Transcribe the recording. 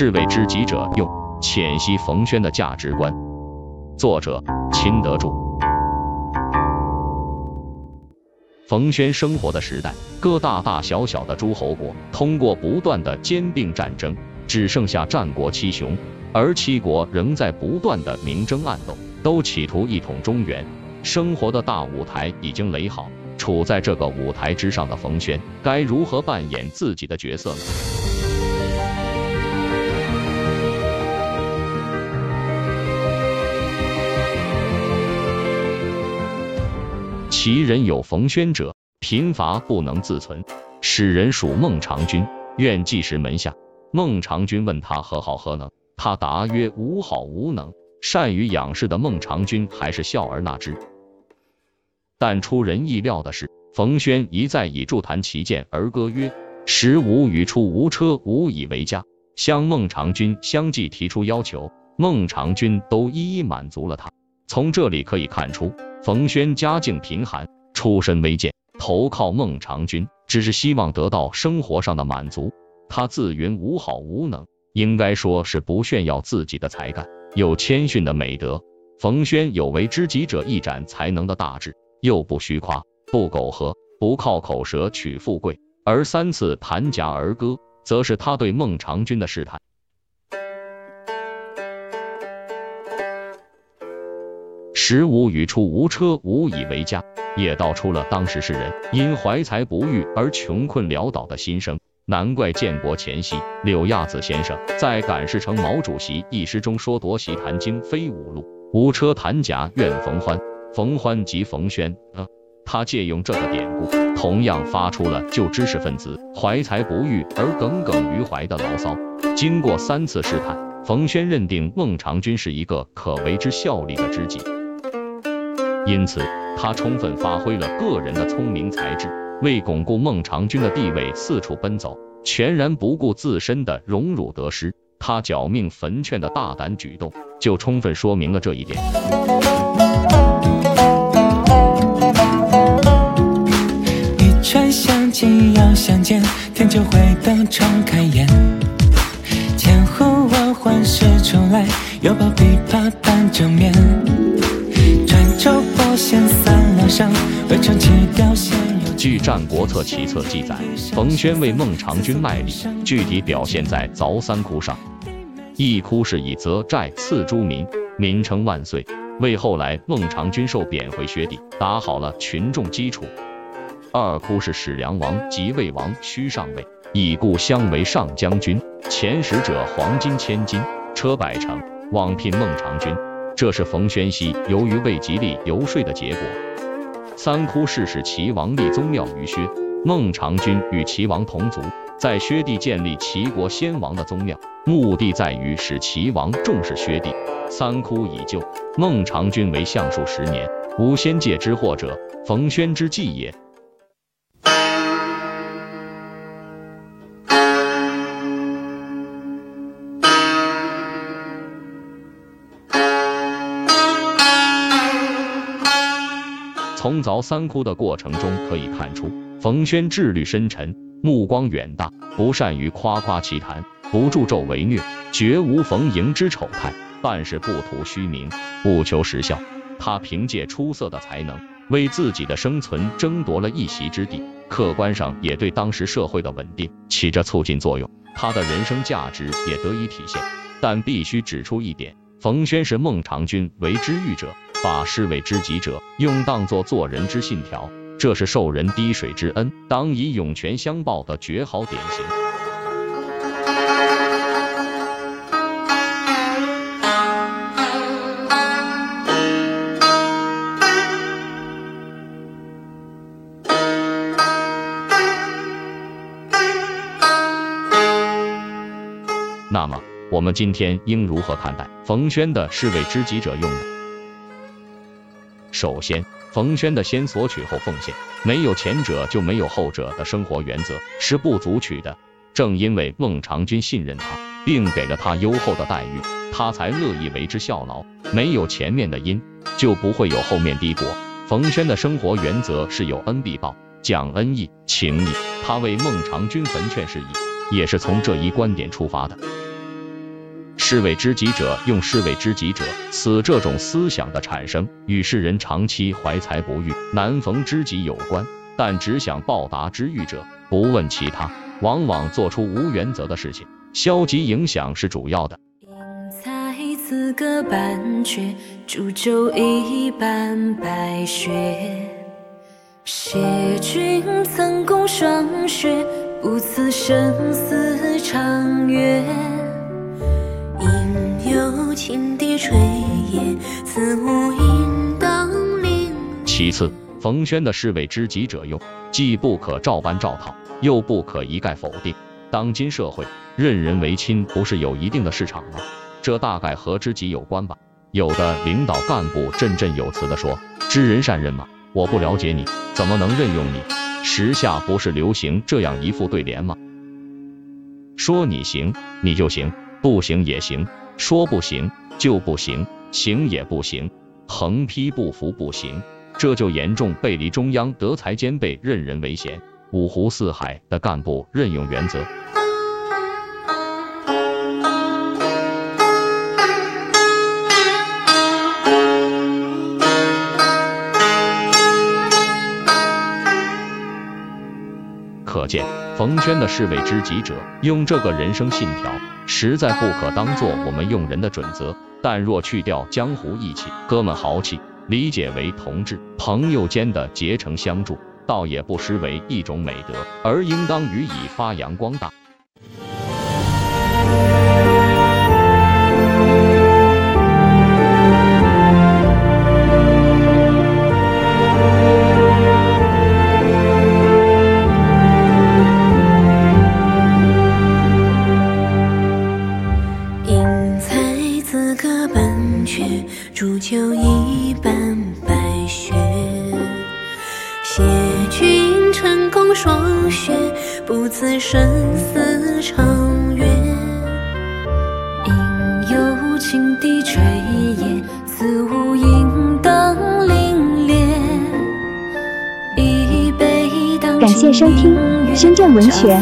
士为知己者用，浅析冯轩的价值观。作者：秦德柱。冯轩生活的时代，各大大小小的诸侯国通过不断的兼并战争，只剩下战国七雄，而七国仍在不断的明争暗斗，都企图一统中原。生活的大舞台已经垒好，处在这个舞台之上的冯轩，该如何扮演自己的角色呢？其人有冯轩者，贫乏不能自存，使人属孟尝君，愿寄食门下。孟尝君问他何好何能，他答曰：无好无能。善于仰视的孟尝君还是笑而纳之。但出人意料的是，冯轩一再以筑坛齐建而歌曰：时无与出无车，无以为家。向孟尝君相继提出要求，孟尝君都一一满足了他。从这里可以看出。冯轩家境贫寒，出身微贱，投靠孟尝君，只是希望得到生活上的满足。他自云无好无能，应该说是不炫耀自己的才干，有谦逊的美德。冯轩有为知己者一展才能的大志，又不虚夸，不苟合，不靠口舌取富贵，而三次弹夹而歌，则是他对孟尝君的试探。时无语出无车，无以为家，也道出了当时世人因怀才不遇而穷困潦倒的心声。难怪建国前夕，柳亚子先生在《赶事成毛主席》一诗中说：“夺席谈经非无路，无车弹夹愿冯欢。”冯欢即冯轩。呃，他借用这个典故，同样发出了旧知识分子怀才不遇而耿耿于怀的牢骚。经过三次试探，冯轩认定孟尝君是一个可为之效力的知己。因此，他充分发挥了个人的聪明才智，为巩固孟尝君的地位四处奔走，全然不顾自身的荣辱得失。他剿命焚劝的大胆举动，就充分说明了这一点。一船相见要相见，天就会等重开眼。前呼我换时出来，犹抱琵琶半遮面。据《战国策·齐策》记载，冯轩为孟尝君卖力，具体表现在凿三窟上。一窟是以泽寨赐诸民，民称万岁，为后来孟尝君受贬回薛地打好了群众基础。二窟是使梁王即魏王须上位，以故乡为上将军，遣使者黄金千斤，车百乘，往聘孟尝君。这是冯宣熙由于为吉利游说的结果。三窟是使齐王立宗庙于薛，孟尝君与齐王同族，在薛地建立齐国先王的宗庙，目的在于使齐王重视薛地。三窟已旧，孟尝君为相数十年，无仙界之祸者，冯轩之计也。从凿三窟的过程中可以看出，冯轩智虑深沉，目光远大，不善于夸夸其谈，不助纣为虐，绝无逢迎之丑态，办事不图虚名，不求实效。他凭借出色的才能，为自己的生存争夺了一席之地，客观上也对当时社会的稳定起着促进作用，他的人生价值也得以体现。但必须指出一点，冯轩是孟尝君为之遇者。把士为知己者用当作做人之信条，这是受人滴水之恩，当以涌泉相报的绝好典型。那么，我们今天应如何看待冯轩的士为知己者用呢？首先，冯轩的先索取后奉献，没有前者就没有后者的生活原则是不足取的。正因为孟尝君信任他，并给了他优厚的待遇，他才乐意为之效劳。没有前面的因，就不会有后面的果。冯轩的生活原则是有恩必报，讲恩义情义。他为孟尝君焚劝事宜，也是从这一观点出发的。士为知己者用士为知己者，此这种思想的产生与世人长期怀才不遇、难逢知己有关。但只想报答知遇者，不问其他，往往做出无原则的事情，消极影响是主要的。英才资格半阙，煮酒一半白雪。谢君曾共霜雪，不辞生死长月。青笛吹叶，此无应当令。其次，冯轩的是为知己者用，既不可照搬照套，又不可一概否定。当今社会，任人唯亲不是有一定的市场吗？这大概和知己有关吧。有的领导干部振振有词地说：“知人善任嘛。”我不了解你，怎么能任用你？时下不是流行这样一副对联吗？说你行，你就行；不行也行；说不行就不行，行也不行。横批不服不行，这就严重背离中央德才兼备、任人唯贤、五湖四海的干部任用原则。可见，冯轩的是为知己者，用这个人生信条，实在不可当做我们用人的准则。但若去掉江湖义气、哥们豪气，理解为同志朋友间的结成相助，倒也不失为一种美德，而应当予以发扬光大。煮酒一半白雪，谢君成功霜雪，不辞生死长月。应有青笛吹叶，此物应当凛冽。一杯当感谢收听深圳文学。